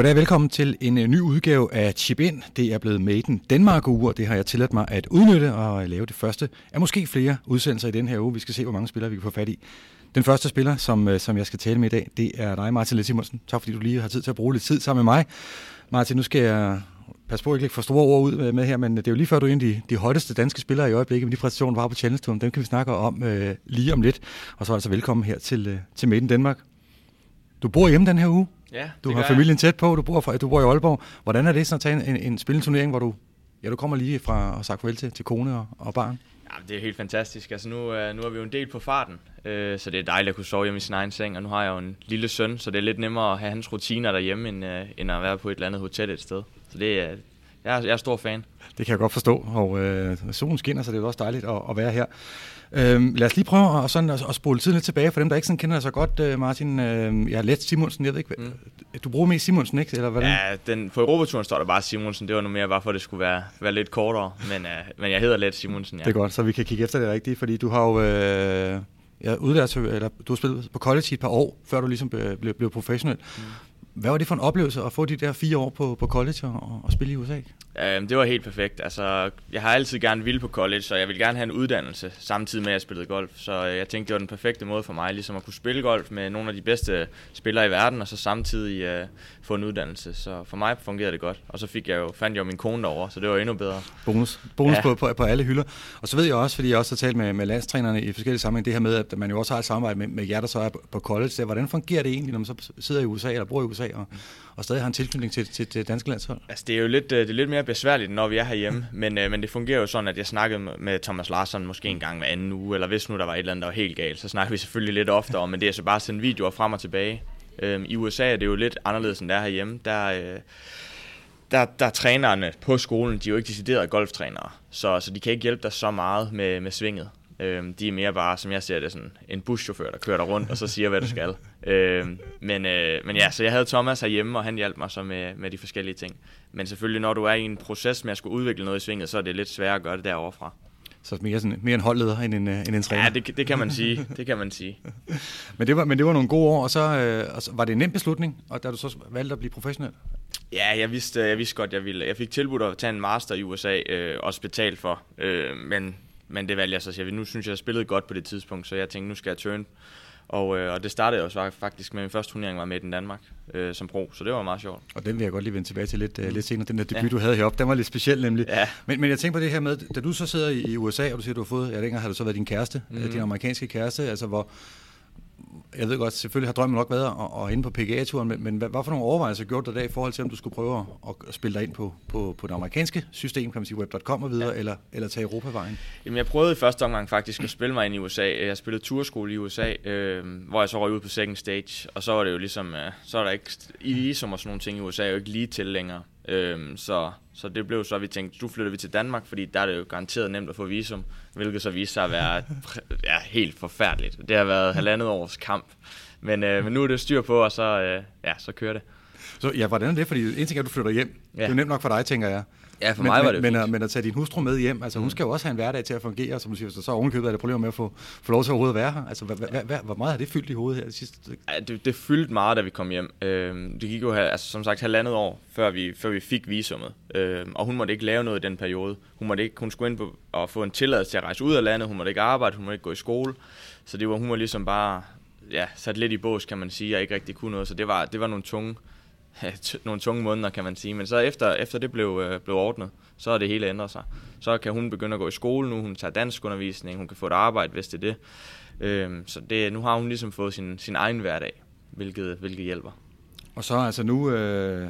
Goddag velkommen til en øh, ny udgave af Chip In. Det er blevet Made in Denmark uge, og det har jeg tilladt mig at udnytte og øh, lave det første af måske flere udsendelser i den her uge. Vi skal se, hvor mange spillere vi kan få fat i. Den første spiller, som, øh, som jeg skal tale med i dag, det er dig, Martin Let Simonsen. Tak fordi du lige har tid til at bruge lidt tid sammen med mig. Martin, nu skal jeg passe på at ikke få store ord ud med her, men det er jo lige før, du er en af de, de højeste danske spillere i øjeblikket med de præstationer, var på Challenge Tour. Dem kan vi snakke om øh, lige om lidt. Og så altså velkommen her til, øh, til Made in Danmark. Du bor hjemme den her uge. Ja, du har familien jeg. tæt på, du bor, fra, du bor i Aalborg. Hvordan er det så at tage en, en, en turnering, hvor du, ja, du kommer lige fra og sagt farvel til, til kone og, og barn? Ja, det er helt fantastisk. Altså nu, uh, nu er vi jo en del på farten, uh, så det er dejligt at kunne sove hjemme i sin egen seng, og nu har jeg jo en lille søn, så det er lidt nemmere at have hans rutiner derhjemme, end, uh, end at være på et eller andet hotel et sted. Så det er, jeg er, jeg er stor fan. Det kan jeg godt forstå, og øh, solen skinner, så det er også dejligt at, at være her. Øhm, lad os lige prøve at, sådan, at, at spole tiden lidt tilbage, for dem, der ikke sådan kender dig så godt, uh, Martin. Øh, jeg har let Simonsen, jeg ved ikke, mm. du bruger mest Simonsen, ikke? Eller hvordan? Ja, den, på Europaturen står der bare Simonsen, det var nu mere bare for, at det skulle være, være lidt kortere, men, uh, men jeg hedder let Simonsen, ja. Det er godt, så vi kan kigge efter det rigtigt, fordi du har jo... Øh, ja, udlært, eller du har spillet på college i et par år, før du ligesom blev, blev professionel. Mm. Hvad var det for en oplevelse at få de der fire år på, på college og, og spille i USA? Um, det var helt perfekt. Altså, jeg har altid gerne ville på college, og jeg vil gerne have en uddannelse, samtidig med at jeg spillede golf. Så øh, jeg tænkte, det var den perfekte måde for mig, ligesom at kunne spille golf med nogle af de bedste spillere i verden, og så samtidig uh, få en uddannelse. Så for mig fungerede det godt. Og så fik jeg jo, fandt jeg jo min kone derovre, så det var endnu bedre. Bonus. Bonus ja. på, på, på, alle hylder. Og så ved jeg også, fordi jeg også har talt med, med landstrænerne i forskellige sammenhæng, det her med, at man jo også har et samarbejde med, med jer, der så er på, på college. Så hvordan fungerer det egentlig, når man så sidder i USA eller bor i USA og, og stadig har en tilknytning til, til, til danske landshold? Altså, det er jo lidt, øh, det er lidt mere besværligt, når vi er herhjemme, men, øh, men det fungerer jo sådan, at jeg snakkede med Thomas Larsson måske en gang hver anden uge, eller hvis nu der var et eller andet, der var helt galt, så snakker vi selvfølgelig lidt oftere men det er så bare at sende videoer frem og tilbage. Øhm, I USA er det jo lidt anderledes, end der er herhjemme. Der, øh, der, der er trænerne på skolen, de er jo ikke deciderede golftrænere, så, så de kan ikke hjælpe dig så meget med, med svinget. Øhm, de er mere bare, som jeg ser det, sådan en buschauffør, der kører dig rundt og så siger, hvad du skal. øhm, men, øh, men ja, så jeg havde Thomas herhjemme, og han hjalp mig så med, med de forskellige ting. Men selvfølgelig, når du er i en proces med at skulle udvikle noget i svinget, så er det lidt sværere at gøre det derovre fra. Så mere, sådan, mere en holdleder end en, øh, end en træner. Ja, det, det kan man sige. Det kan man sige. men, det var, men det var nogle gode år, og så, øh, og så var det en nem beslutning, og da du så valgte at blive professionel? Ja, jeg vidste, jeg vidste godt, jeg ville. Jeg fik tilbudt at tage en master i USA, øh, også betalt for, øh, men, men det valgte jeg så. Jeg, nu synes jeg, jeg spillede godt på det tidspunkt, så jeg tænkte, nu skal jeg turn. Og, øh, og det startede også faktisk med min første turnering var med i Danmark øh, som pro, så det var meget sjovt. Og den vil jeg godt lige vende tilbage til lidt, øh, lidt senere. Den der debut, ja. du havde heroppe, den var lidt speciel nemlig. Ja. Men, men jeg tænker på det her med, da du så sidder i USA, og du siger, du har fået, ja, dengang har du så været din kæreste, mm. din amerikanske kæreste, altså hvor, jeg ved godt, selvfølgelig har drømmen nok været at, at inde på PGA-turen, men, men hvad, hvad for nogle overvejelser gjorde du der i forhold til, om du skulle prøve at, at spille dig ind på, på, på det amerikanske system, kan man sige, web.com og videre, ja. eller, eller tage Europavejen? Jamen, jeg prøvede i første omgang faktisk at spille mig ind i USA. Jeg spillede turskole i USA, øh, hvor jeg så røg ud på second stage, og så var det jo ligesom, øh, så er der ikke, i visum og sådan nogle ting i USA er jo ikke lige til længere. Øhm, så, så det blev så, at vi tænkte, nu flytter vi til Danmark, fordi der er det jo garanteret nemt at få visum, hvilket så viste sig at være ja, helt forfærdeligt. Det har været halvandet års kamp, men, øh, men nu er det styr på, og så, øh, ja, så kører det. Så ja, hvordan er det? Fordi en ting er, at du flytter hjem. Ja. Det er nemt nok for dig, tænker jeg. Ja, for men, mig var det men, men, men at tage din hustru med hjem, altså mm. hun skal jo også have en hverdag til at fungere, som du siger, så, så ovenkøbet er det problemer med at få, få lov til overhovedet at være her. Altså, hvad, hvad, hvor meget har det fyldt i hovedet her det sidste? Ja, det, det fyldte meget, da vi kom hjem. Øh, det gik jo altså, som sagt halvandet år, før vi, før vi fik visummet. Øh, og hun måtte ikke lave noget i den periode. Hun, måtte ikke, hun skulle ind på og få en tilladelse til at rejse ud af landet, hun måtte ikke arbejde, hun måtte ikke gå i skole. Så det var, hun var ligesom bare ja, sat lidt i bås, kan man sige, og ikke rigtig kunne noget. Så det var, det var nogle tunge, nogle tunge måneder, kan man sige. Men så efter, efter det blev, øh, blev ordnet, så er det hele ændret sig. Så kan hun begynde at gå i skole nu, hun tager dansk undervisning, hun kan få et arbejde, hvis det er det. Øhm, så det, nu har hun ligesom fået sin, sin egen hverdag, hvilket, hvilket hjælper. Og så altså nu øh,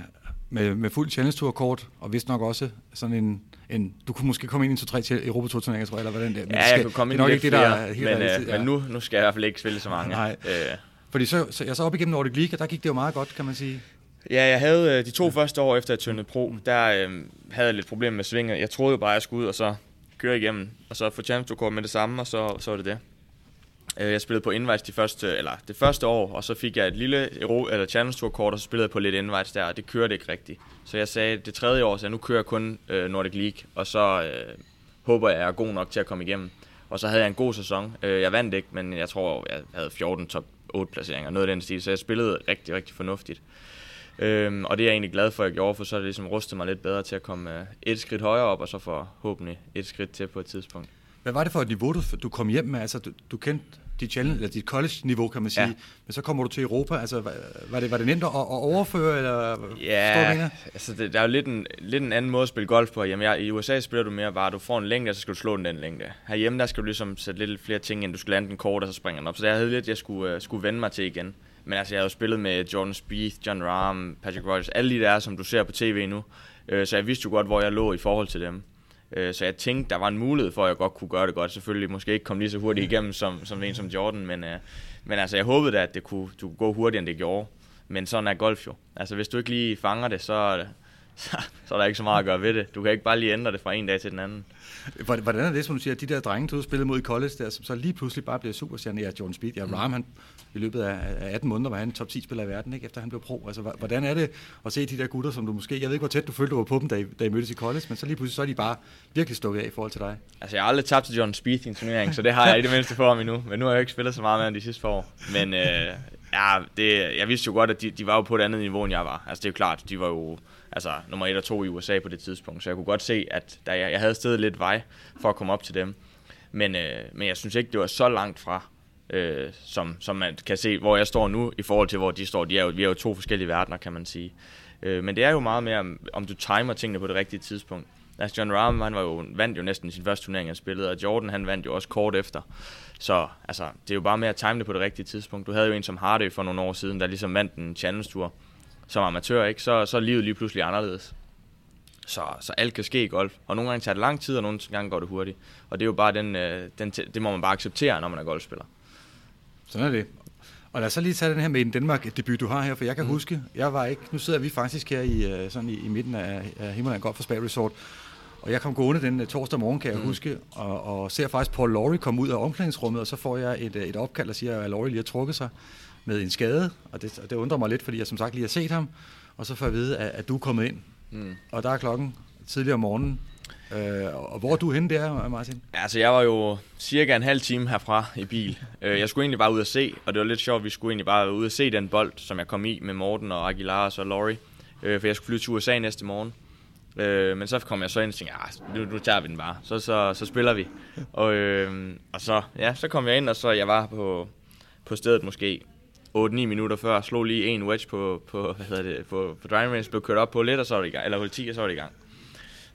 med, med fuld Challenge Tour kort, og vist nok også sådan en, en, du kunne måske komme ind i en 2-3 til Europa Tour turneringer, tror jeg, eller hvordan det er. Ja, jeg kunne komme ind i lidt det, der er helt men, øh, ja. men nu, nu skal jeg i hvert fald ikke spille så mange. Nej. Øh. Fordi så, så, jeg så op igennem Nordic League, og der gik det jo meget godt, kan man sige. Ja, jeg havde øh, de to første år efter jeg tøndede pro, der øh, havde jeg lidt problemer med svinget. Jeg troede jo bare, at jeg skulle ud og så køre igennem, og så få chance to med det samme, og så, så var det det. Øh, jeg spillede på invites de første, eller det første år, og så fik jeg et lille Euro, eller Challenge Tour kort, og så spillede jeg på lidt invites der, og det kørte ikke rigtigt. Så jeg sagde, det tredje år, så jeg nu kører jeg kun øh, Nordic League, og så øh, håber jeg, jeg er god nok til at komme igennem. Og så havde jeg en god sæson. Øh, jeg vandt ikke, men jeg tror, jeg havde 14 top 8 placeringer, noget af den stil, så jeg spillede rigtig, rigtig fornuftigt. Øhm, og det er jeg egentlig glad for, at jeg gjorde, for så er det ligesom rustet mig lidt bedre til at komme øh, et skridt højere op, og så forhåbentlig et skridt til på et tidspunkt. Hvad var det for et niveau, du, du kom hjem med? Altså, du, du kendte dit, challenge, eller dit college-niveau, kan man sige. Ja. Men så kommer du til Europa. Altså, var det, var det nemt at, at overføre, eller ja, altså det, der er jo lidt en, lidt en anden måde at spille golf på. Jamen, jeg, I USA spiller du mere bare, du får en længde, og så skal du slå den den længde. Herhjemme, der skal du ligesom sætte lidt flere ting ind. Du skal lande den kort, og så springer den op. Så det havde lidt, jeg skulle, uh, skulle vende mig til igen. Men altså, jeg har jo spillet med Jordan Spieth, John Rahm, Patrick Rogers, alle de der, som du ser på tv nu. Uh, så jeg vidste jo godt, hvor jeg lå i forhold til dem. Øh, så jeg tænkte, der var en mulighed for, at jeg godt kunne gøre det godt. Selvfølgelig måske ikke komme lige så hurtigt igennem som, som en som Jordan, men, øh, men altså, jeg håbede da, at det kunne, du kunne gå hurtigere, end det gjorde. Men sådan er golf jo. Altså, hvis du ikke lige fanger det, så, så, er der ikke så meget at gøre ved det. Du kan ikke bare lige ændre det fra en dag til den anden. Hvordan er det, som du siger, de der drenge, du spillede mod i college, der, som så lige pludselig bare bliver superstjerne? Ja, Jordan Speed, ja, mm. Rahm, han, i løbet af 18 måneder var han top 10 spiller i verden, ikke, efter han blev pro. Altså, hvordan er det at se de der gutter, som du måske, jeg ved ikke, hvor tæt du følte, du var på dem, da I, da I mødtes i college, men så lige pludselig, så er de bare virkelig stukket af i forhold til dig. Altså, jeg har aldrig tabt til John Speed i en turnering, så det har jeg i det mindste for ham endnu. Men nu har jeg ikke spillet så meget med ham de sidste år. Men øh, ja, det, jeg vidste jo godt, at de, de var jo på et andet niveau, end jeg var. Altså, det er jo klart, de var jo altså, nummer 1 og 2 i USA på det tidspunkt, så jeg kunne godt se, at der, jeg, jeg havde stedet lidt vej for at komme op til dem. Men, øh, men jeg synes ikke, det var så langt fra, øh, som, som man kan se, hvor jeg står nu, i forhold til, hvor de står. De er jo, vi er jo to forskellige verdener, kan man sige. Øh, men det er jo meget mere, om, om du timer tingene på det rigtige tidspunkt. Altså John Rahm, han var jo, vandt jo næsten sin første turnering, han spillede, og Jordan, han vandt jo også kort efter. Så altså, det er jo bare med at time det på det rigtige tidspunkt. Du havde jo en som Hardy for nogle år siden, der ligesom vandt en Challenge Tour som amatør, ikke? Så, så er livet lige pludselig anderledes. Så, så alt kan ske i golf. Og nogle gange tager det lang tid, og nogle gange går det hurtigt. Og det er jo bare den, øh, den det må man bare acceptere, når man er golfspiller. Sådan er det. Og lad os så lige tage den her med en Danmark-debut, du har her, for jeg kan mm. huske, jeg var ikke, nu sidder vi faktisk her i, øh, sådan i, i midten af, af Himmerland Golf for Spa Resort, og jeg kom gående den uh, torsdag morgen, kan jeg mm. huske, og, og ser faktisk Paul Laurie komme ud af omklædningsrummet, og så får jeg et, et opkald, der siger, at Laurie lige har trukket sig med en skade, og det, og det undrer mig lidt, fordi jeg som sagt lige har set ham, og så får jeg at vide, at, at du er kommet ind, mm. og der er klokken tidligere om morgenen, Øh, og hvor er du henne der, Martin? Altså, jeg var jo cirka en halv time herfra i bil. Øh, jeg skulle egentlig bare ud og se, og det var lidt sjovt, vi skulle egentlig bare ud og se den bold, som jeg kom i med Morten og Aguilar og så Laurie. Øh, for jeg skulle flyve til USA næste morgen. Øh, men så kom jeg så ind og tænkte, ja, nu, nu tager vi den bare. Så, så, så spiller vi. Og, øh, og så, ja, så kom jeg ind, og så jeg var på, på stedet måske 8-9 minutter før, slog lige en wedge på, på, hvad hedder det, på, på driving range, blev kørt op på lidt, og så var det i gang, eller hul 10, og så var det i gang.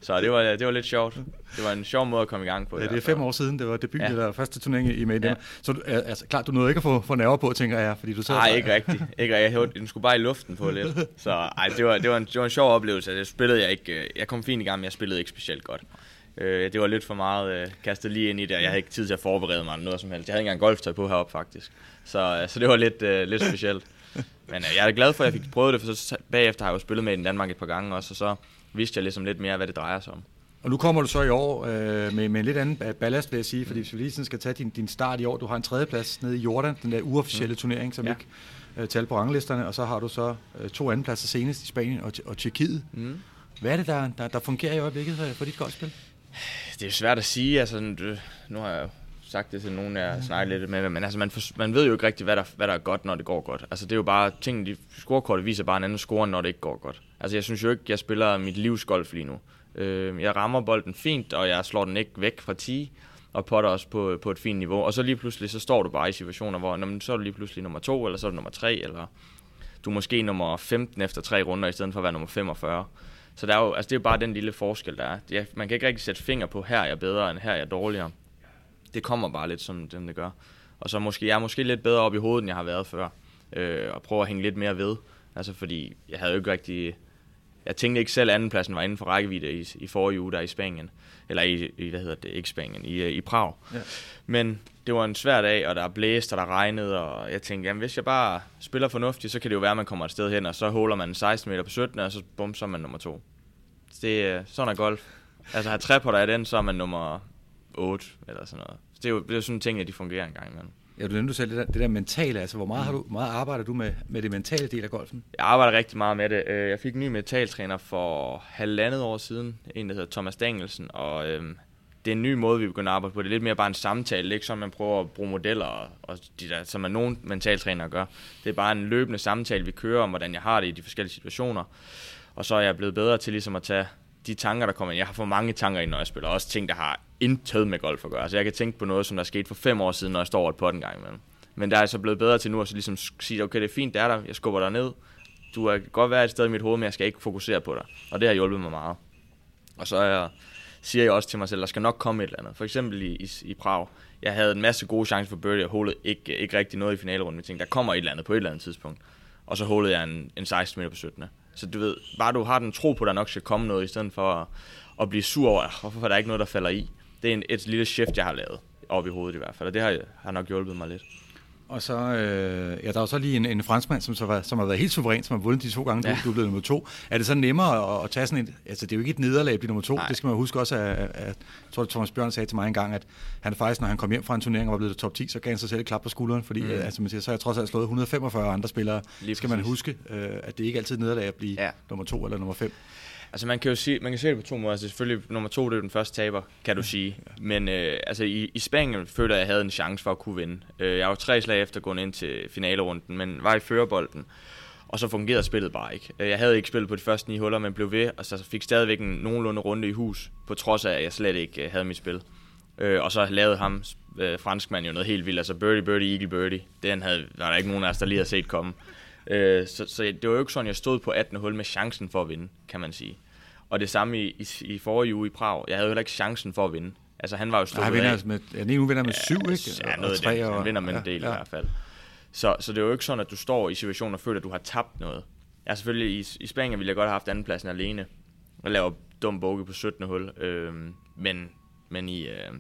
Så det var, det var lidt sjovt. Det var en sjov måde at komme i gang på. Ja, det er fem år siden, det var debut, ja. der første turnering i Medina. Ja. Så altså, klart, du nåede ikke at få, få nerver på, tænker jeg, fordi du sad Nej, ikke rigtigt. Ikke, jeg hørte, den skulle bare i luften på lidt. Så ej, det, var, det, var en, det var en sjov oplevelse. Det spillede jeg ikke, øh, jeg kom fint i gang, men jeg spillede ikke specielt godt. Øh, det var lidt for meget øh, kastet lige ind i det, jeg havde ikke tid til at forberede mig noget som helst. Jeg havde ikke engang golftøj på heroppe faktisk. Så, øh, så det var lidt, øh, lidt specielt. Men øh, jeg er glad for, at jeg fik prøvet det, for så bagefter har jeg jo spillet med i Danmark et par gange også, og så vidste jeg ligesom lidt mere, hvad det drejer sig om. Og nu kommer du så i år øh, med, med en lidt anden ballast, vil jeg sige, fordi hvis vi lige sådan skal tage din, din start i år, du har en tredjeplads nede i Jordan, den der uofficielle mm. turnering, som ja. ikke øh, taler på ranglisterne, og så har du så øh, to andenpladser senest i Spanien og, og Tjekkiet. Mm. Hvad er det, der, der, der fungerer i øjeblikket for dit golfspil? Altså, det er svært at sige, altså øh, nu har jeg sagt det til nogen, jeg snakket lidt med, men altså, man, for, man ved jo ikke rigtigt, hvad der, hvad der er godt, når det går godt. Altså, det er jo bare, tingene, de scorekortet viser bare en anden score, når det ikke går godt. Altså, jeg synes jo ikke, jeg spiller mit livs golf lige nu. Øh, jeg rammer bolden fint, og jeg slår den ikke væk fra 10, og potter også på, på et fint niveau. Og så lige pludselig, så står du bare i situationer, hvor når, så er du lige pludselig nummer 2, eller så er du nummer 3, eller du er måske nummer 15 efter tre runder, i stedet for at være nummer 45. Så der er jo, altså det er jo bare den lille forskel, der er. Ja, man kan ikke rigtig sætte finger på, her er jeg bedre, end her er jeg dårligere. Det kommer bare lidt, som den det gør. Og så måske, jeg er måske lidt bedre op i hovedet, end jeg har været før. Øh, og prøve at hænge lidt mere ved. Altså fordi, jeg havde jo ikke rigtig jeg tænkte ikke selv, at andenpladsen var inden for rækkevidde i, i forrige uge der i Spanien. Eller i, i hvad hedder det, ikke Spanien, i, i Prag. Ja. Men det var en svær dag, og der blæste, og der regnede, og jeg tænkte, jamen hvis jeg bare spiller fornuftigt, så kan det jo være, at man kommer et sted hen, og så holder man 16 meter på 17, og så bum, så er man nummer to. Det, sådan er golf. Altså har tre på dig den, så er man nummer 8, eller sådan noget. Så det er jo, det er jo sådan en ting, at de fungerer en gang imellem. Ja, du nævnte selv det der, det der mentale, altså hvor meget, har du, meget arbejder du med, med det mentale del af golfen? Jeg arbejder rigtig meget med det. Øh, jeg fik en ny mentaltræner for halvandet år siden, en der hedder Thomas Danielsen, og øhm, det er en ny måde, vi begynder at arbejde på. Det er lidt mere bare en samtale, ikke som man prøver at bruge modeller, og, og de der, som er nogen mentaltrænere gør. Det er bare en løbende samtale, vi kører om, hvordan jeg har det i de forskellige situationer. Og så er jeg blevet bedre til ligesom at tage de tanker, der kommer ind. Jeg har for mange tanker ind, når jeg spiller. Også ting, der har intet med golf at gøre. Altså jeg kan tænke på noget, som der er sket for fem år siden, når jeg står over et pot en gang imellem. Men der er jeg så blevet bedre til nu at så ligesom sige, okay, det er fint, det er der, jeg skubber dig ned. Du kan godt være et sted i mit hoved, men jeg skal ikke fokusere på dig. Og det har hjulpet mig meget. Og så er jeg, siger jeg også til mig selv, der skal nok komme et eller andet. For eksempel i, i, i Prag. Jeg havde en masse gode chancer for birdie, og holdet ikke, ikke rigtig noget i finalerunden. Jeg tænkte, der kommer et eller andet på et eller andet tidspunkt. Og så holdede jeg en, en 16 meter på 17. Så du ved, bare du har den tro på, at der nok skal komme noget, i stedet for at, at blive sur over, hvorfor er der ikke noget, der falder i. Det er en, et lille shift, jeg har lavet, op i hovedet i hvert fald, og det har, har nok hjulpet mig lidt. Og så, øh, ja, der er så lige en, en franskmand, som, så var, som har været helt suveræn, som har vundet de to gange, ja. du, du er blevet nummer to. Er det så nemmere at, at tage sådan et, altså det er jo ikke et nederlag at blive nummer to, Nej. det skal man huske også, at, at, at jeg tror, at Thomas Bjørn sagde til mig en gang, at han faktisk, når han kom hjem fra en turnering og var blevet top 10, så gav han sig selv et klap på skulderen, fordi mm. altså, man siger, så har jeg trods alt slået 145 andre spillere. Lige skal præcis. man huske, øh, at det ikke altid er nederlag at blive ja. nummer to eller nummer fem. Altså man kan jo sige, man kan se det på to måder. Altså selvfølgelig nummer to, det er den første taber, kan du sige. Men øh, altså i, i Spanien føler jeg, at jeg havde en chance for at kunne vinde. Øh, jeg var tre slag efter gå ind til finalerunden, men var i førerbolden. Og så fungerede spillet bare ikke. Øh, jeg havde ikke spillet på de første ni huller, men blev ved, og så fik stadigvæk en nogenlunde runde i hus, på trods af, at jeg slet ikke øh, havde mit spil. Øh, og så lavede ham, øh, franskmand, jo noget helt vildt. Altså birdie, birdie, eagle, birdie. Den havde, var der ikke nogen af os, der lige havde set komme. Øh, så, så det var jo ikke sådan, jeg stod på 18. hul med chancen for at vinde, kan man sige. Og det samme i, i, i forrige uge i Prag. Jeg havde jo heller ikke chancen for at vinde. Altså han var jo Han vinder altså med, ja, nu vinder med ja, syv, ikke? Ja, noget og tre, det. Han vinder med en del ja. i hvert fald. Så, så det er jo ikke sådan, at du står i situationen og føler, at du har tabt noget. Ja, selvfølgelig i, i Spanien ville jeg godt have haft andenpladsen alene. Og lave dum bogey på 17. hul. Øhm, men, men i, øh,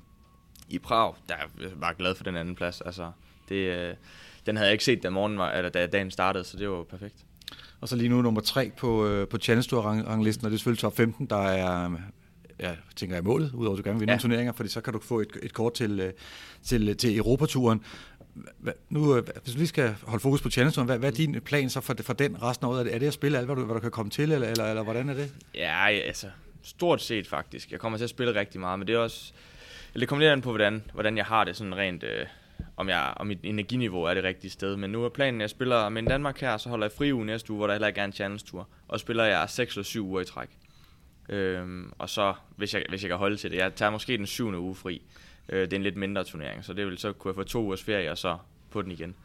i Prag, der var jeg glad for den anden plads. Altså, det, øh, den havde jeg ikke set, da, morgen var, eller da dagen startede, så det var perfekt. Og så lige nu nummer tre på, øh, på Challenge Tour ranglisten, og det er selvfølgelig top 15, der er, jeg tænker jeg, målet, udover at du gerne vil vinde ja. turneringer, fordi så kan du få et, et kort til, øh, til, til Europaturen. Hva, nu, øh, hvis du lige skal holde fokus på Challenge hvad, hvad er din plan så for, for den resten af året? Er det, er det at spille alt, hvad du, hvad du kan komme til, eller, eller, eller hvordan er det? Ja, altså, stort set faktisk. Jeg kommer til at spille rigtig meget, men det er også... Det kommer lidt an på, hvordan, hvordan jeg har det sådan rent... Øh, om, jeg, om mit energiniveau er det rigtige sted. Men nu er planen, at jeg spiller med Danmark her, så holder jeg fri uge næste uge, hvor der heller ikke er en challenge tour. Og spiller jeg 6 eller 7 uger i træk. Øhm, og så, hvis jeg, hvis jeg kan holde til det, jeg tager måske den 7. uge fri. Øh, det er en lidt mindre turnering, så det vil så kunne jeg få to ugers ferie, og så på den igen.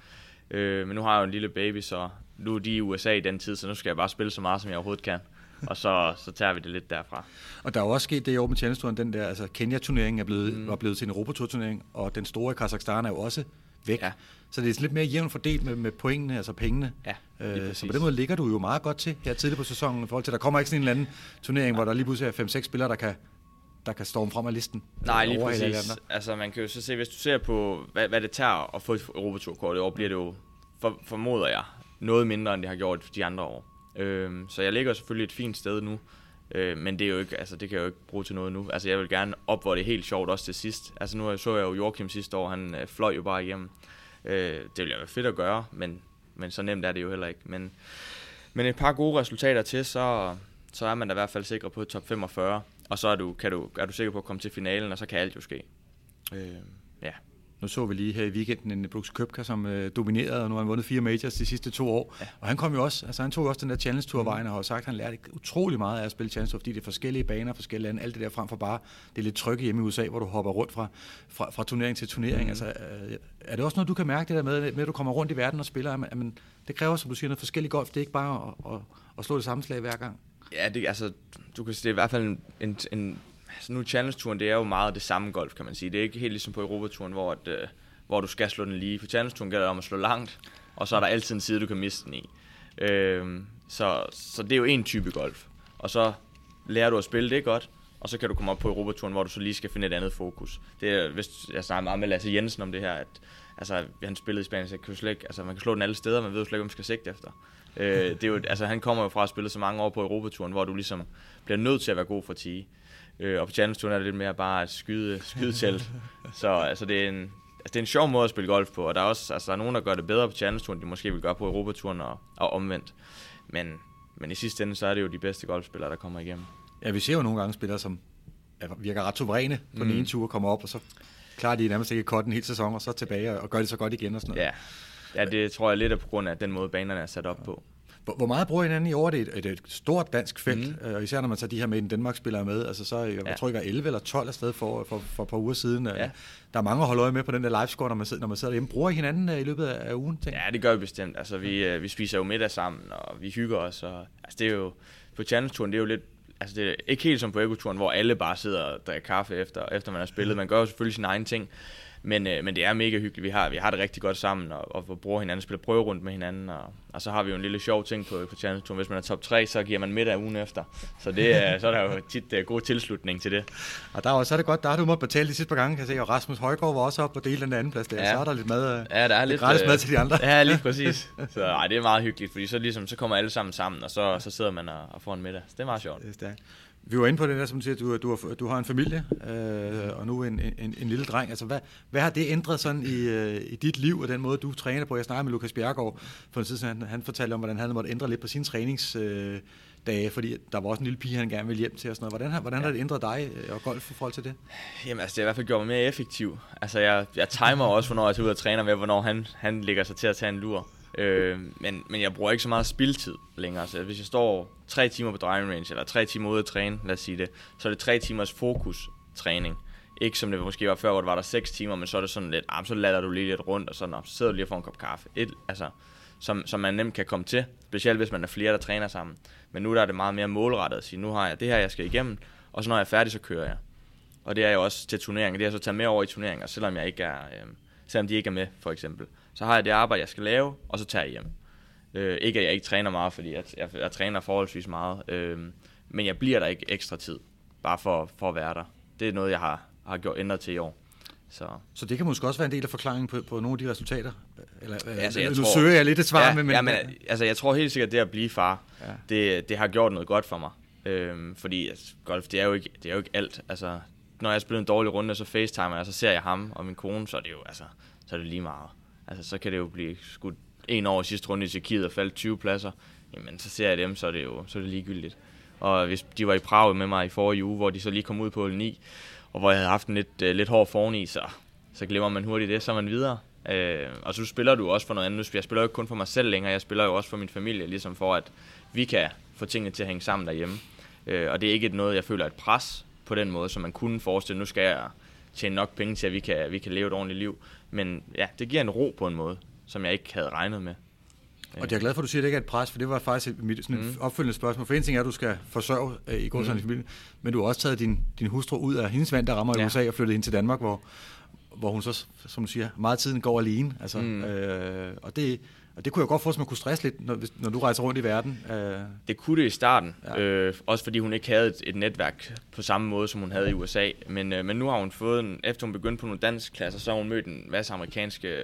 Øh, men nu har jeg jo en lille baby, så nu er de i USA i den tid, så nu skal jeg bare spille så meget, som jeg overhovedet kan og så, så tager vi det lidt derfra. Og der er jo også sket det i Open Tennis Touren, den der, altså Kenya-turneringen er blevet, mm. var blevet til en Europatur-turnering, og den store i Kazakhstan er jo også væk. Ja. Så det er lidt mere jævnt fordelt med, med pointene, altså pengene. Ja, øh, så på den måde ligger du jo meget godt til her tidligt på sæsonen, i forhold til, at der kommer ikke sådan en eller anden turnering, ja. hvor der lige pludselig er 5-6 spillere, der kan, der kan storme frem af listen. Nej, lige præcis. Altså man kan jo så se, hvis du ser på, hvad, hvad det tager at få et Europatur-kort i år, bliver det jo, for, formoder jeg, noget mindre, end det har gjort de andre år. Øh, så jeg ligger selvfølgelig et fint sted nu. Øh, men det er jo ikke, altså det kan jeg jo ikke bruge til noget nu. Altså jeg vil gerne op, hvor det er helt sjovt også til sidst. Altså nu så jeg jo Joachim sidste år, han øh, fløj jo bare igennem. Øh, det ville være fedt at gøre, men, men så nemt er det jo heller ikke. Men, men et par gode resultater til, så, så er man da i hvert fald sikker på top 45. Og så er du, kan du, er du sikker på at komme til finalen, og så kan alt jo ske. Øh. Nu så vi lige her i weekenden en Brooks Købka, som øh, dominerede, og nu har han vundet fire majors de sidste to år. Ja. Og han kom jo også, altså han tog også den der Challenge Tour vejen, og har sagt, at han lærte utrolig meget af at spille Challenge Tour, fordi det er forskellige baner, forskellige lande, alt det der frem for bare det er lidt trygge hjemme i USA, hvor du hopper rundt fra, fra, fra turnering til turnering. Mm. Altså, øh, er det også noget, du kan mærke det der med, med, at du kommer rundt i verden og spiller? At, man, det kræver, som du siger, noget forskelligt golf. Det er ikke bare at, at, at slå det samme slag hver gang. Ja, det, altså, du kan sige, det er i hvert fald en, en, en altså nu Challenge-turen, det er jo meget det samme golf, kan man sige. Det er ikke helt ligesom på Europaturen, hvor at, øh, hvor du skal slå den lige. For challenge gælder det om at slå langt, og så er der altid en side, du kan miste den i. Øh, så, så det er jo en type golf. Og så lærer du at spille det godt, og så kan du komme op på Europaturen, hvor du så lige skal finde et andet fokus. Det er, hvis jeg snakker meget med Lasse Jensen om det her, at altså, han spillede i Spanien, så kan slet ikke, altså, man kan slå den alle steder, man ved jo slet ikke, hvad man skal sigte efter. øh, det er jo, altså, han kommer jo fra at spille så mange år på Europaturen, hvor du ligesom bliver nødt til at være god for 10. Øh, og på Challenge er det lidt mere bare at skyde, skyde til. så altså, det er en, altså, det er en sjov måde at spille golf på, og der er også altså, der er nogen, der gør det bedre på Challenge end de måske vil gøre på Europaturen og, og omvendt. Men, men i sidste ende, så er det jo de bedste golfspillere, der kommer igennem. Ja, vi ser jo nogle gange spillere, som virker ret suveræne på mm. den ene tur, kommer op, og så klarer de nærmest ikke kort en hel sæson, og så tilbage og gør det så godt igen og sådan noget. Ja, ja det tror jeg lidt er på grund af den måde, banerne er sat op på. Hvor, hvor meget bruger hinanden i år? Det er et, et, stort dansk felt, mm. og især når man tager de her med den Danmark-spillere med. Altså så, jeg, ja. tror, jeg var 11 eller 12 afsted for, for, for et par uger siden. Ja. Der er mange at holde øje med på den der livescore, når man sidder, når man sidder hjemme. Bruger I hinanden øh, i løbet af ugen? Tænker? Ja, det gør vi bestemt. Altså, vi, øh, vi spiser jo middag sammen, og vi hygger os. Og, altså, det er jo, på Challenge-turen, det er jo lidt altså det er ikke helt som på Ego-turen, hvor alle bare sidder og drikker kaffe efter, efter man har spillet. Man gør jo selvfølgelig sin egen ting. Men, øh, men det er mega hyggeligt. Vi har, vi har det rigtig godt sammen, og, og bruger hinanden, spiller prøve rundt med hinanden. Og, og så har vi jo en lille sjov ting på, på Challenge. Hvis man er top 3, så giver man middag ugen efter. Så, det, er, så er der jo tit uh, god tilslutning til det. Og der, så er det godt, der har du måttet betale de sidste par gange, kan jeg se. Og Rasmus Højgaard var også op og dele den anden plads der. Ja. Så er der lidt mad, ja, der er lidt, gratis mad til de andre. Ja, lige præcis. Så ej, det er meget hyggeligt, fordi så, ligesom, så kommer alle sammen sammen, og så, så sidder man og, og får en middag. Så det er meget sjovt. Det er vi var inde på det der, som du siger, du, du, har, du har en familie, øh, og nu en, en, en lille dreng. Altså, hvad, hvad har det ændret sådan i, øh, i dit liv, og den måde, du træner på? Jeg snakkede med Lukas Bjergård for en tid siden, han, han fortalte om, hvordan han måtte ændre lidt på sin træningsdage, øh, fordi der var også en lille pige, han gerne ville hjem til og sådan noget. Hvordan, har, hvordan ja. har det ændret dig øh, og golf i forhold til det? Jamen altså, det har i hvert fald gjort mig mere effektiv. Altså, jeg, jeg timer også, hvornår jeg tager ud og træner med, hvornår han, han ligger sig til at tage en lur. Øh, men, men jeg bruger ikke så meget spildtid længere. Så hvis jeg står tre timer på driving range, eller tre timer ude at træne, lad os sige det, så er det tre timers fokus træning. Ikke som det måske var før, hvor det var der 6 timer, men så er det sådan lidt, ah, så lader du lige lidt rundt, og sådan, ah, og så sidder du lige og får en kop kaffe. Et, altså, som, som man nemt kan komme til, specielt hvis man er flere, der træner sammen. Men nu der er det meget mere målrettet at sige, nu har jeg det her, jeg skal igennem, og så når jeg er færdig, så kører jeg. Og det er jo også til turneringer. Det er så taget med over i turneringer, selvom jeg ikke er, øh, selvom de ikke er med, for eksempel. Så har jeg det arbejde, jeg skal lave, og så tager jeg hjem. Øh, ikke at jeg ikke træner meget, fordi jeg, jeg, jeg træner forholdsvis meget, øh, men jeg bliver der ikke ekstra tid, bare for, for at være der. Det er noget, jeg har, har gjort ændret til i år. Så. så det kan måske også være en del af forklaringen på, på nogle af de resultater? Eller, altså, jeg nu tror, søger jeg lidt et svar ja, med, men... Ja, men altså, jeg tror helt sikkert, at det at blive far, ja. det, det har gjort noget godt for mig. Øhm, fordi altså, golf, det er, jo ikke, det er jo ikke alt. Altså, når jeg spiller en dårlig runde, så facetimer jeg, så ser jeg ham og min kone, så er det jo altså, så er det lige meget. Altså, så kan det jo blive skudt en år sidste runde i Tjekkiet og faldt 20 pladser. Jamen, så ser jeg dem, så er det jo så er det ligegyldigt. Og hvis de var i Prag med mig i forrige uge, hvor de så lige kom ud på 9, og hvor jeg havde haft en lidt, uh, lidt hård forni, så, så glemmer man hurtigt det, så er man videre. Uh, og så spiller du også for noget andet. Jeg spiller jo ikke kun for mig selv længere, jeg spiller jo også for min familie, ligesom for at vi kan få tingene til at hænge sammen derhjemme. Uh, og det er ikke noget, jeg føler et pres på den måde, som man kunne forestille. Nu skal jeg tjene nok penge til, at vi kan, vi kan leve et ordentligt liv. Men ja, det giver en ro på en måde, som jeg ikke havde regnet med. Og det er glad for, at du siger, at det ikke er et pres, for det var faktisk mit sådan mm. opfølgende spørgsmål. For en ting er, at du skal forsørge uh, i går mm. familie, men du har også taget din, din hustru ud af hendes vand, der rammer ja. i USA, og flyttet ind til Danmark, hvor, hvor hun så, som du siger, meget tiden går alene. Altså, mm. øh, og det, og det kunne jeg godt forestille mig kunne stresse lidt, når, når du rejser rundt i verden. Øh. Det kunne det i starten, ja. øh, også fordi hun ikke havde et, et netværk på samme måde, som hun havde i USA. Men, øh, men nu har hun fået, en, efter hun begyndte på nogle dansk klasser, så har hun mødt en masse amerikanske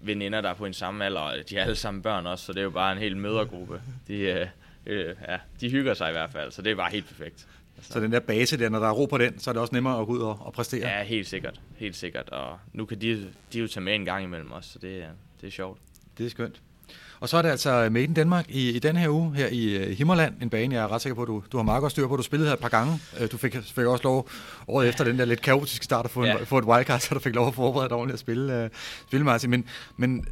veninder, der er på en samme alder, og de er alle sammen børn også, så det er jo bare en hel mødergruppe. De, øh, øh, ja, de hygger sig i hvert fald, så det er bare helt perfekt. Altså. Så den der base der, når der er ro på den, så er det også nemmere at gå ud og, og præstere? Ja, helt sikkert. Helt sikkert. Og nu kan de, de jo tage med en gang imellem os, så det, det er sjovt. Det er skønt. Og så er det altså Made in Danmark i, i den her uge her i uh, Himmerland, en bane, jeg er ret sikker på, at du, du har meget godt styr på. Du spillede her et par gange. Uh, du fik, fik også lov året efter den der lidt kaotiske start at få, ja. en, få et wildcard, så du fik lov at forberede dig ordentligt at spille, uh, spille Martin. Men, men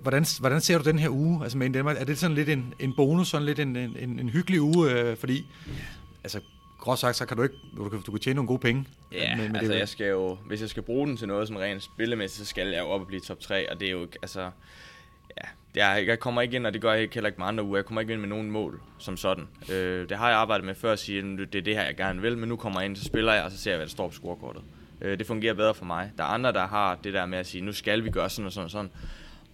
hvordan, hvordan ser du den her uge, altså Made in Danmark? Er det sådan lidt en, en bonus, sådan lidt en, en, en, en hyggelig uge, uh, fordi altså, groft sagt, så kan du ikke, du kan, du kan tjene nogle gode penge. Ja, med, med altså det. jeg skal jo, hvis jeg skal bruge den til noget sådan rent spillemæssigt, så skal jeg jo op og blive top 3, og det er jo, altså, jeg, jeg kommer ikke ind, og det gør jeg heller ikke med andre uger. Jeg kommer ikke ind med nogen mål som sådan. Øh, det har jeg arbejdet med før at sige, at det er det her, jeg gerne vil, men nu kommer jeg ind, så spiller jeg, og så ser jeg, hvad der står på scorekortet. Øh, det fungerer bedre for mig. Der er andre, der har det der med at sige, nu skal vi gøre sådan og sådan og sådan,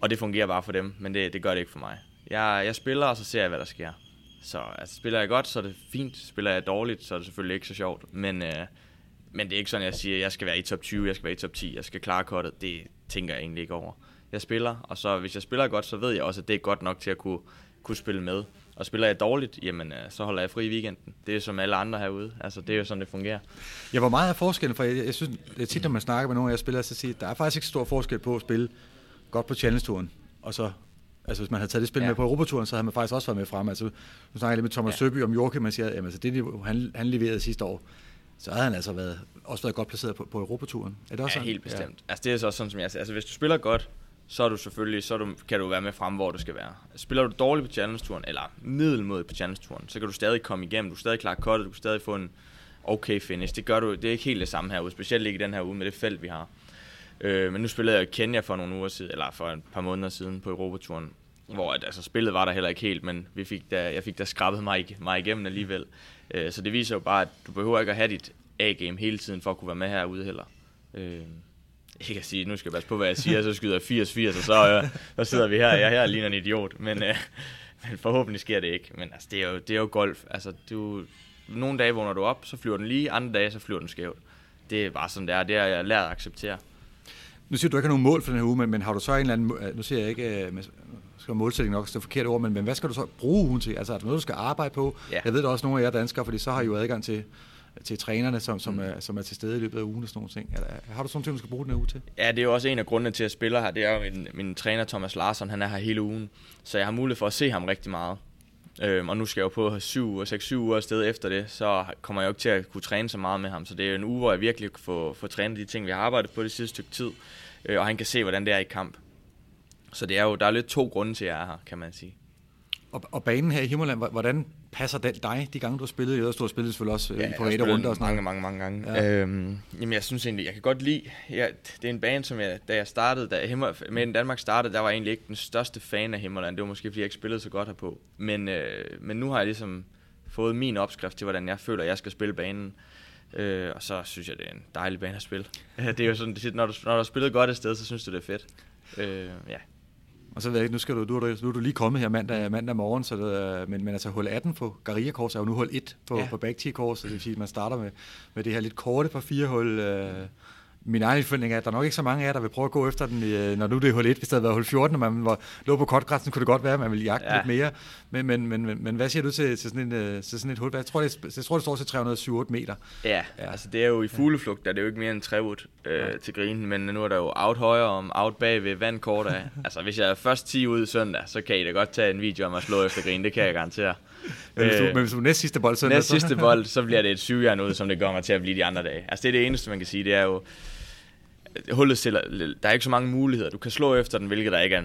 og det fungerer bare for dem, men det, det gør det ikke for mig. Jeg, jeg spiller, og så ser jeg, hvad der sker. Så altså, spiller jeg godt, så er det fint. Spiller jeg dårligt, så er det selvfølgelig ikke så sjovt. Men, øh, men det er ikke sådan, at jeg siger, at jeg skal være i top 20, jeg skal være i top 10, jeg skal klare kortet. Det tænker jeg egentlig ikke over jeg spiller, og så hvis jeg spiller godt, så ved jeg også, at det er godt nok til at kunne, kunne spille med. Og spiller jeg dårligt, jamen øh, så holder jeg fri i weekenden. Det er som alle andre herude. Altså, det er jo sådan, det fungerer. Ja, hvor meget er forskellen? For jeg, jeg synes, det er tit, når man snakker med nogle af jer spillere, så siger der er faktisk ikke stor forskel på at spille godt på Challenge-turen, og så Altså hvis man havde taget det spil ja. med på Europaturen, så havde man faktisk også været med frem. Altså, nu snakker jeg lidt med Thomas ja. Søby om Jorke, man siger, at altså, det niveau, han, han leverede sidste år, så havde han altså været, også været godt placeret på, på Europaturen. Er det også ja, sådan? helt bestemt. Ja. Altså det er så også sådan, som jeg siger. Altså hvis du spiller godt, så er du selvfølgelig, så du, kan du være med frem, hvor du skal være. Spiller du dårligt på Challenge-turen, eller middelmodigt på Challenge-turen, så kan du stadig komme igennem, du kan stadig klare kottet, du kan stadig få en okay finish. Det gør du, det er ikke helt det samme herude, specielt ikke i den her uge med det felt, vi har. Øh, men nu spillede jeg Kenya for nogle uger siden, eller for et par måneder siden på Europaturen, hvor at, altså, spillet var der heller ikke helt, men vi fik da, jeg fik da skrabet mig, mig igennem alligevel. Øh, så det viser jo bare, at du behøver ikke at have dit A-game hele tiden for at kunne være med herude heller. Øh, ikke at sige, nu skal jeg passe på, hvad jeg siger, så skyder jeg 80-80, og så, øh, så sidder vi her, jeg her ligner en idiot, men, øh, men forhåbentlig sker det ikke. Men altså, det er jo, det er jo golf. Altså, du, nogle dage vågner du op, så flyver den lige, andre dage, så flyver den skævt. Det er bare sådan, det er. Det har jeg lært at acceptere. Nu siger du, du ikke har nogen mål for den her uge, men, men har du så en eller anden, øh, nu siger jeg ikke, øh, skal målsætning nok, det er forkert ord, men, men hvad skal du så bruge ugen til? Altså er der noget, du skal arbejde på? Ja. Jeg ved det også nogle af jer danskere, fordi så har I jo adgang til til trænerne, som, som, mm. er, som er til stede i løbet af ugen og sådan nogle ting. Er, har du sådan ting, du skal bruge den her uge til? Ja, det er jo også en af grundene til, at jeg spiller her. Det er jo min, min træner Thomas Larsson, han er her hele ugen. Så jeg har mulighed for at se ham rigtig meget. Øhm, og nu skal jeg jo på 7 og 6-7 uger afsted efter det, så kommer jeg jo ikke til at kunne træne så meget med ham. Så det er en uge, hvor jeg virkelig kan få, få trænet de ting, vi har arbejdet på det sidste stykke tid. Øh, og han kan se, hvordan det er i kamp. Så det er jo, der er lidt to grunde til, at jeg er her, kan man sige. Og, og banen her i Himmerland, hvordan passer den dig, de gange du har spillet? Jeg har spillet selvfølgelig også øh, ja, på rette runde og sådan mange, mange, mange gange. Ja. Øhm, jamen, jeg synes egentlig, jeg kan godt lide, jeg, det er en bane, som jeg, da jeg startede, da Himmer, med Danmark startede, der var jeg egentlig ikke den største fan af Himmerland. Det var måske, fordi jeg ikke spillede så godt herpå. Men, øh, men nu har jeg ligesom fået min opskrift til, hvordan jeg føler, jeg skal spille banen. Øh, og så synes jeg, det er en dejlig bane at spille. det er jo sådan, når du, når du har spillet godt et sted, så synes du, det er fedt. Øh, ja. Og så ved jeg ikke, nu, skal du, du, er, nu er du lige kommet her mandag, mandag morgen, så det, men, men altså hul 18 på Garia Kors er jo nu hul 1 på, ja. på Bagti Kors, så det vil sige, at man starter med, med det her lidt korte par fire hul, øh, min egen forventning er, at der er nok ikke så mange af jer, der vil prøve at gå efter den, øh, når nu det er hul 1. Hvis det havde været hul 14, når man var, lå på kortgrænsen, kunne det godt være, at man ville jagte ja. lidt mere. Men, men, men, men, men hvad siger du til, til, sådan, en, øh, til sådan et hul? Jeg tror, det, jeg tror, det står til 307 meter. Ja, ja, altså det er jo i fugleflugt, der er det jo ikke mere end 3 øh, ja. til grinen, men nu er der jo out højre om out bag ved vandkort af. altså hvis jeg er først 10 ud søndag, så kan I da godt tage en video om at slå efter grinen, det kan jeg garantere. Men hvis, du, øh, men hvis du næst sidste bold søndag, næst sidste bold, så bliver det et syvjern ud, som det mig til at blive de andre dage. Altså det er det eneste, man kan sige, det er jo, hullet stiller, der er ikke så mange muligheder. Du kan slå efter den, hvilket der ikke er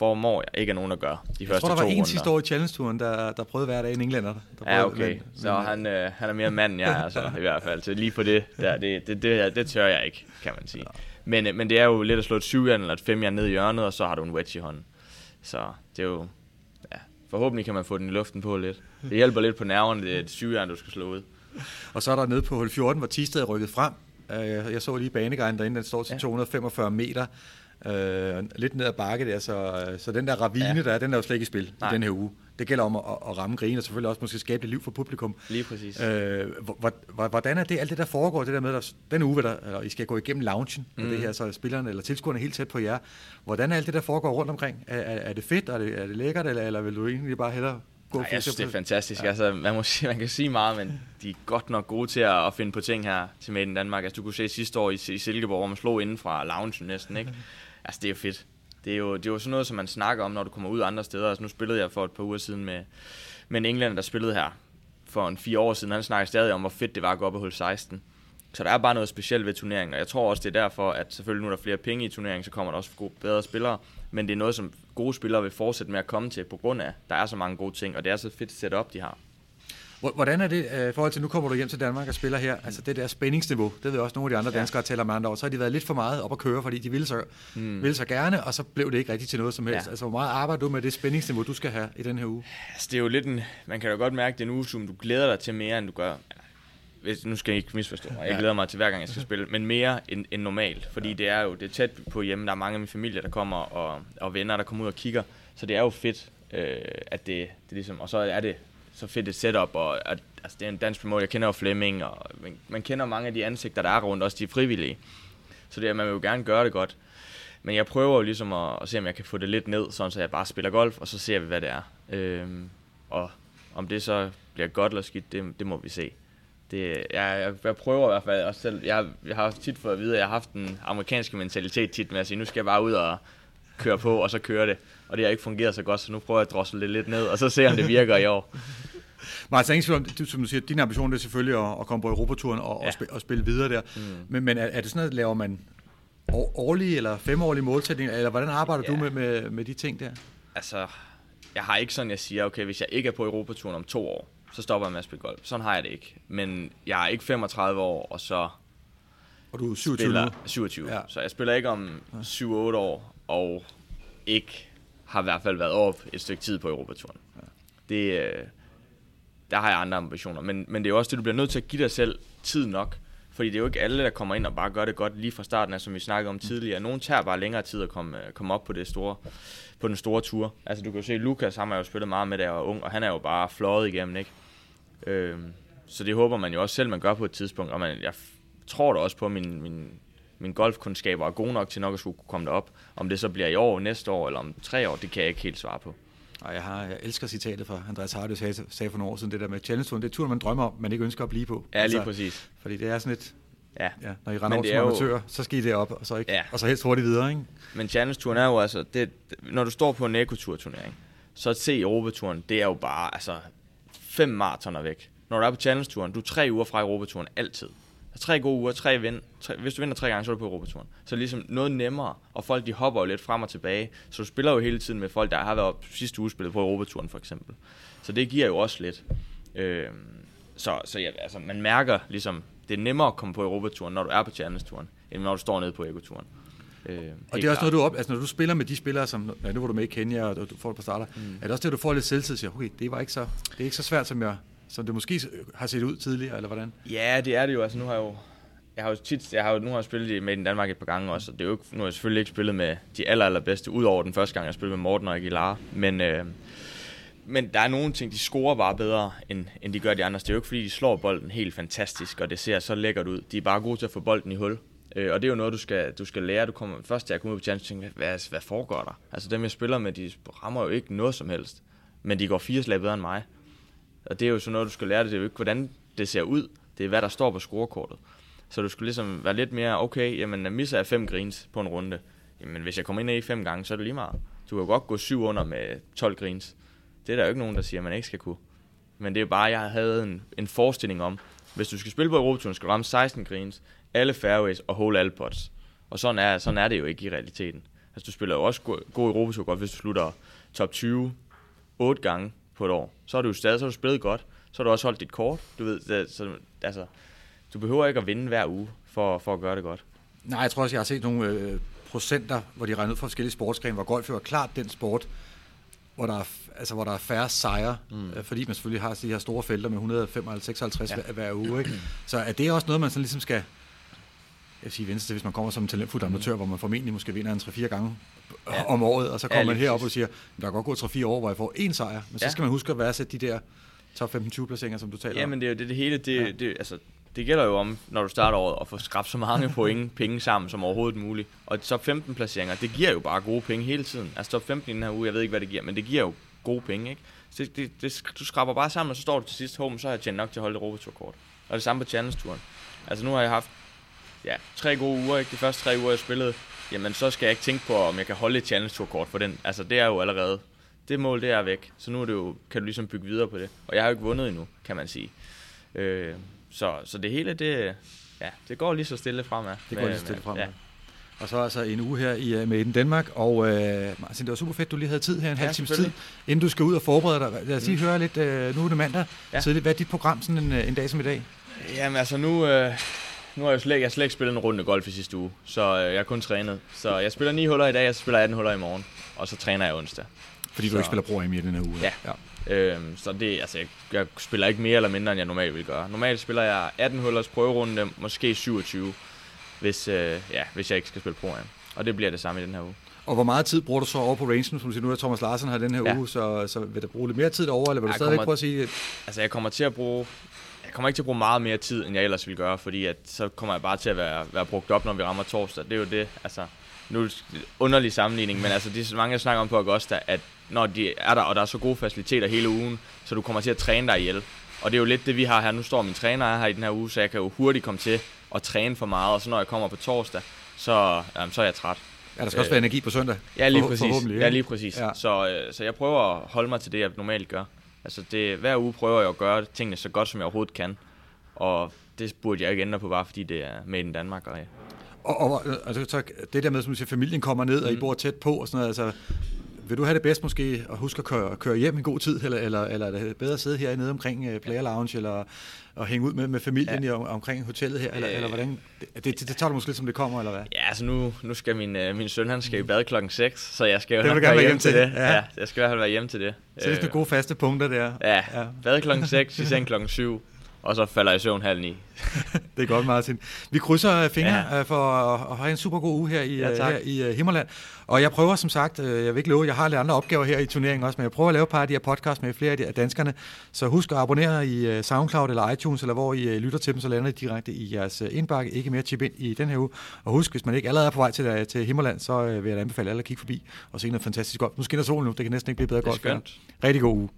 formår jeg ikke er nogen at gøre de jeg første tror, der var en sidste år i Challenge-turen, der, der prøvede hver dag en englænder. Der ja, okay. Men, så han, øh, han er mere mand end jeg altså, i hvert fald. Så lige på det, der, det, det, det, det tør jeg ikke, kan man sige. Men, øh, men det er jo lidt at slå et syvjern eller et femjern ned i hjørnet, og så har du en wedge i hånden. Så det er jo... Forhåbentlig kan man få den i luften på lidt. Det hjælper lidt på nerverne, det er et syvjern, du skal slå ud. Og så er der nede på hul 14, hvor Tisted er rykket frem, Øh, jeg så lige baneguiden derinde, den står til ja. 245 meter. Øh, lidt ned ad bakke der, så, så den der ravine ja. der er, den er jo slet ikke i spil Nej. i den her uge. Det gælder om at, at ramme grinen, og selvfølgelig også måske skabe lidt liv for publikum. Lige præcis. Øh, hvordan er det, alt det der foregår, det der med, at den uge, der, eller I skal gå igennem loungen, mm. det her, så spillerne eller tilskuerne er helt tæt på jer. Hvordan er alt det der foregår rundt omkring? Er, er, er det fedt, er det, er det lækkert, eller, eller vil du egentlig bare hellere gå Nej, jeg synes, det er fantastisk. Ja. Altså, man, må sige, man kan sige meget, men de er godt nok gode til at, at finde på ting her til Made in Danmark. Altså, du kunne se sidste år i, i Silkeborg, hvor man slog inden fra loungen næsten. Ikke? Altså, det er jo fedt. Det er jo, det er jo sådan noget, som man snakker om, når du kommer ud andre steder. Altså, nu spillede jeg for et par uger siden med, med en englænder, der spillede her for en fire år siden. Han snakker stadig om, hvor fedt det var at gå op og hul 16. Så der er bare noget specielt ved turneringen, og jeg tror også, det er derfor, at selvfølgelig nu er der flere penge i turneringen, så kommer der også gode, bedre spillere, men det er noget, som gode spillere vil fortsætte med at komme til, på grund af, der er så mange gode ting, og det er så fedt setup, de har. Hvordan er det øh, i forhold til, nu kommer du hjem til Danmark og spiller her, altså det der spændingsniveau, det ved også nogle af de andre danskere ja. taler med andre over, så har de været lidt for meget op at køre, fordi de ville så, mm. ville så gerne, og så blev det ikke rigtigt til noget som helst. Ja. Altså hvor meget arbejder du med det spændingsniveau, du skal have i den her uge? Altså det er jo lidt en, man kan jo godt mærke, det er en uge, som du glæder dig til mere, end du gør hvis, nu skal jeg ikke misforstå mig, jeg glæder mig til hver gang jeg skal spille, men mere end, end normalt, fordi ja. det er jo det er tæt på hjemme, der er mange af min familie, der kommer, og, og venner, der kommer ud og kigger, så det er jo fedt, øh, at det, det ligesom, og så er det så fedt et setup, og at, altså, det er en dansk promoter, jeg kender jo Flemming, og man, man kender mange af de ansigter, der er rundt, også de frivillige, så det er, man vil jo gerne gøre det godt, men jeg prøver jo ligesom at, at se, om jeg kan få det lidt ned, sådan så jeg bare spiller golf, og så ser vi, hvad det er. Øhm, og om det så bliver godt eller skidt, det, det må vi se det, jeg, jeg, jeg prøver i hvert fald også selv. Jeg, jeg har tit fået at vide, at jeg har haft en amerikansk mentalitet tit med at sige, nu skal jeg bare ud og køre på, og så køre det. Og det har ikke fungeret så godt, så nu prøver jeg at drossle det lidt ned, og så se, om det virker i år. Martin, ingen tvivl om, som du siger, din ambition er selvfølgelig at, at komme på Europaturen og, ja. og, spille, og spille videre der. Mm. Men, men er, er det sådan noget, laver man årlige eller femårlige målsætninger, eller hvordan arbejder ja. du med, med, med de ting der? Altså, jeg har ikke sådan, jeg siger, okay, hvis jeg ikke er på Europaturen om to år, så stopper jeg med at spille golf. Sådan har jeg det ikke. Men jeg er ikke 35 år, og så og du er 27 spiller 27. Ja. Så jeg spiller ikke om 7-8 år, og ikke har i hvert fald været op et stykke tid på Europaturen. Ja. Det, øh, der har jeg andre ambitioner. Men, men det er jo også det, du bliver nødt til at give dig selv tid nok. Fordi det er jo ikke alle, der kommer ind og bare gør det godt lige fra starten af, som vi snakkede om tidligere. Nogle tager bare længere tid at komme, øh, komme op på, det store, på den store tur. Altså du kan jo se, Lukas har jo spillet meget med, da jeg var ung, og han er jo bare fløjet igennem, ikke? Øhm, så det håber man jo også selv, man gør på et tidspunkt. Og man, jeg tror da også på, at min, min, min golfkundskaber er gode nok til nok at skulle komme derop. Om det så bliver i år, næste år eller om tre år, det kan jeg ikke helt svare på. Og jeg, har, jeg elsker citatet fra Andreas Hardy, sagde, sagde for nogle år siden, det der med challenge touren, det er turen, man drømmer om, man ikke ønsker at blive på. Ja, lige altså, præcis. Fordi det er sådan et, ja. ja når I render over som amatører, jo... så skal I det op, og så, ikke, ja. og så helst hurtigt videre. Ikke? Men challenge touren er jo altså, det, når du står på en ekoturturnering, så at se Europaturen, det er jo bare altså, fem maratoner væk. Når du er på challenge touren, du er tre uger fra Europaturen altid tre gode uger, tre vind, tre, hvis du vinder tre gange, så er du på Europaturen. Så det er ligesom noget nemmere, og folk de hopper jo lidt frem og tilbage, så du spiller jo hele tiden med folk, der har været op sidste uge spillet på Europaturen for eksempel. Så det giver jo også lidt. Øh, så så ja, altså, man mærker ligesom, det er nemmere at komme på Europaturen, når du er på Challenge-turen, end når du står nede på Ekoturen. Øh, og det er også noget, du op, altså når du spiller med de spillere, som, ja, nu var du med i Kenya, og du får det på starter, mm. er det også det, du får lidt selvtid, siger, okay, det var ikke så, det er ikke så svært, som jeg, som det måske har set ud tidligere, eller hvordan? Ja, det er det jo. Altså, nu har jeg jo jeg har jo tit, jeg har jo, nu har jeg spillet med i Danmark et par gange også, og det er jo ikke, nu har jeg selvfølgelig ikke spillet med de aller, allerbedste, udover den første gang, jeg spillede med Morten og Aguilar, men, øh, men der er nogle ting, de scorer bare bedre, end, end de gør de andre. Det er jo ikke, fordi de slår bolden helt fantastisk, og det ser så lækkert ud. De er bare gode til at få bolden i hul. Øh, og det er jo noget, du skal, du skal lære. Du kommer, først da jeg kom ud på chance, tænkte hvad, hvad foregår der? Altså dem, jeg spiller med, de rammer jo ikke noget som helst. Men de går fire slag bedre end mig. Og det er jo sådan noget, du skal lære. Det er jo ikke, hvordan det ser ud. Det er, hvad der står på scorekortet. Så du skulle ligesom være lidt mere, okay, jamen misser jeg fem greens på en runde. Jamen hvis jeg kommer ind i fem gange, så er det lige meget. Du kan godt gå syv under med 12 greens. Det er der jo ikke nogen, der siger, at man ikke skal kunne. Men det er bare, jeg havde en, en forestilling om, hvis du skal spille på Europaturen, skal du ramme 16 greens, alle fairways og hole alle pots. Og sådan er, sådan er det jo ikke i realiteten. Altså du spiller jo også god, god Europatur godt, hvis du slutter top 20 8 gange på et år. Så er du jo stadig så har du spillet godt. Så har du også holdt dit kort. Du ved, det, så, altså, du behøver ikke at vinde hver uge for, for at gøre det godt. Nej, jeg tror også, jeg har set nogle øh, procenter, hvor de regner ud fra forskellige sportsgrene, hvor golf er klart den sport, hvor der er, altså, hvor der er færre sejre, mm. øh, fordi man selvfølgelig har de her store felter med 155 ja. hver, hver uge. Ikke? Så er det også noget, man sådan ligesom skal jeg sige, venstre til, hvis man kommer som en talentfuld amatør, mm. hvor man formentlig måske vinder en 3-4 gange ja. om året, og så kommer ja, man herop og siger, der er godt gået 3-4 år, hvor jeg får én sejr, men ja. så skal man huske at værdsætte de der top 15-20 placeringer, som du taler ja, om. Ja, men det er jo det, det hele, det, ja. det, altså, det gælder jo om, når du starter året, at få skrabt så mange point, penge sammen som overhovedet muligt. Og top 15 placeringer, det giver jo bare gode penge hele tiden. Altså top 15 i den her uge, jeg ved ikke, hvad det giver, men det giver jo gode penge, ikke? Så det, det, det, du skraber bare sammen, og så står du til sidst home, så har jeg tjent nok til at holde det. Og det samme på Challenge-turen. Altså nu har jeg haft ja, tre gode uger, ikke? De første tre uger, jeg spillede, jamen så skal jeg ikke tænke på, om jeg kan holde et Challenge-tour-kort for den. Altså det er jo allerede, det mål, det er væk. Så nu er det jo, kan du ligesom bygge videre på det. Og jeg har jo ikke vundet endnu, kan man sige. Øh, så, så det hele, det, ja, det går lige så stille fremad. Det går lige så stille fremad. Ja. Og så altså en uge her i uh, Made in Danmark, og uh, Martin, det var super fedt, du lige havde tid her, en ja, halv times tid, inden du skal ud og forberede dig. Lad os lige mm. høre lidt, uh, nu er det mandag, ja. så hvad er dit program sådan en, en dag som i dag? Jamen altså nu, uh, nu har jeg slet, jeg slet ikke spillet en runde golf i sidste uge, så uh, jeg har kun trænet. Så jeg spiller 9 huller i dag, så spiller 18 huller i morgen, og så træner jeg onsdag. Fordi så, du ikke spiller pro i den her uge? Ja. ja. Øhm, så det, altså, jeg, jeg spiller ikke mere eller mindre, end jeg normalt vil gøre. Normalt spiller jeg 18 hullers prøverunde, måske 27, hvis, øh, ja, hvis jeg ikke skal spille pro Og det bliver det samme i den her uge. Og hvor meget tid bruger du så over på rangen, som du siger, nu er Thomas Larsen her den her ja. uge, så, så vil du bruge lidt mere tid over, eller vil du stadig prøve at sige... Altså, jeg kommer til at bruge jeg kommer ikke til at bruge meget mere tid, end jeg ellers ville gøre, fordi at, så kommer jeg bare til at være, være brugt op, når vi rammer torsdag. Det er jo det, altså, nu er underlig sammenligning, men altså, det er så mange, jeg snakker om på Augusta, at når de er der, og der er så gode faciliteter hele ugen, så du kommer til at træne dig ihjel. Og det er jo lidt det, vi har her. Nu står min træner her i den her uge, så jeg kan jo hurtigt komme til at træne for meget, og så når jeg kommer på torsdag, så, jamen, så er jeg træt. Ja, der skal også være energi på søndag. Ja, lige præcis. Ja, lige præcis. Ja. Så, øh, så jeg prøver at holde mig til det, jeg normalt gør. Altså det, hver uge prøver jeg at gøre tingene så godt, som jeg overhovedet kan. Og det burde jeg ikke ændre på, bare fordi det er med i Danmark. Og, og, og altså, så det der med, som du siger, familien kommer ned, mm. og I mm. bor tæt på og sådan noget, altså, vil du have det bedst måske at huske at køre, køre hjem i god tid, eller, eller, eller er det bedre at sidde her nede omkring uh, Player Lounge, eller at hænge ud med, med familien ja. i, om, omkring hotellet her, eller, øh, eller hvordan? Det, det, det, tager du måske lidt, som det kommer, eller hvad? Ja, altså nu, nu skal min, uh, min søn, han skal i bad klokken 6, så jeg skal jo det vil gerne være hjem til det. Ja. ja. jeg skal i hvert fald være hjem til det. Så det er nogle gode faste punkter der. Ja, ja. bad klokken 6, i seng klokken 7, og så falder jeg i søvn halv ni. det er godt, Martin. Vi krydser fingre ja. Øh, for at have en super god uge her i, ja, her i Himmerland. Og jeg prøver som sagt, jeg vil ikke love, jeg har lidt andre opgaver her i turneringen også, men jeg prøver at lave et par af de her podcasts med flere af danskerne. Så husk at abonnere i SoundCloud eller iTunes, eller hvor I lytter til dem, så lander I direkte i jeres indbakke. Ikke mere chip ind i den her uge. Og husk, hvis man ikke allerede er på vej til, til Himmerland, så vil jeg anbefale alle at kigge forbi og se noget fantastisk godt. Nu skinner solen nu, det kan næsten ikke blive bedre godt. Rigtig god uge.